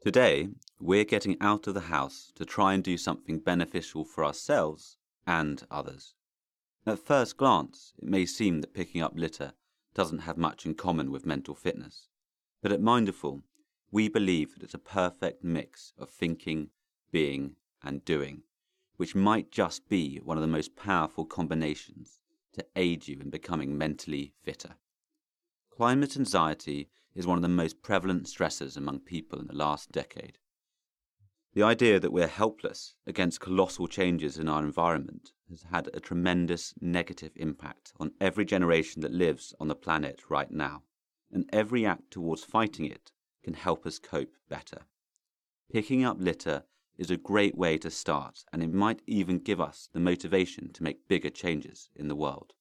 Today, we're getting out of the house to try and do something beneficial for ourselves and others. At first glance, it may seem that picking up litter doesn't have much in common with mental fitness, but at Mindful, we believe that it's a perfect mix of thinking, being, and doing, which might just be one of the most powerful combinations to aid you in becoming mentally fitter. Climate anxiety is one of the most prevalent stressors among people in the last decade. The idea that we're helpless against colossal changes in our environment has had a tremendous negative impact on every generation that lives on the planet right now, and every act towards fighting it can help us cope better. Picking up litter is a great way to start, and it might even give us the motivation to make bigger changes in the world.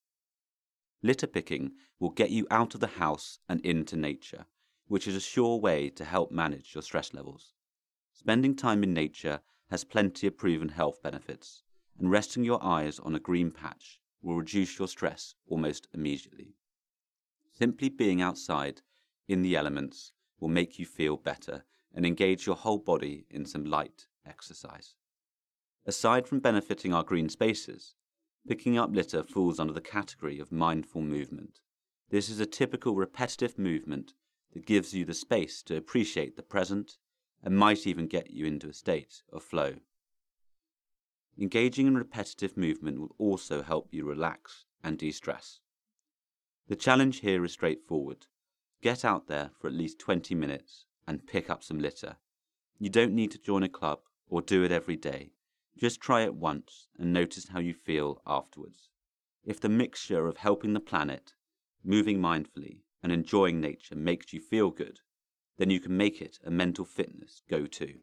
Litter picking will get you out of the house and into nature, which is a sure way to help manage your stress levels. Spending time in nature has plenty of proven health benefits, and resting your eyes on a green patch will reduce your stress almost immediately. Simply being outside in the elements will make you feel better and engage your whole body in some light exercise. Aside from benefiting our green spaces, Picking up litter falls under the category of mindful movement. This is a typical repetitive movement that gives you the space to appreciate the present and might even get you into a state of flow. Engaging in repetitive movement will also help you relax and de stress. The challenge here is straightforward. Get out there for at least 20 minutes and pick up some litter. You don't need to join a club or do it every day. Just try it once and notice how you feel afterwards. If the mixture of helping the planet, moving mindfully, and enjoying nature makes you feel good, then you can make it a mental fitness go to.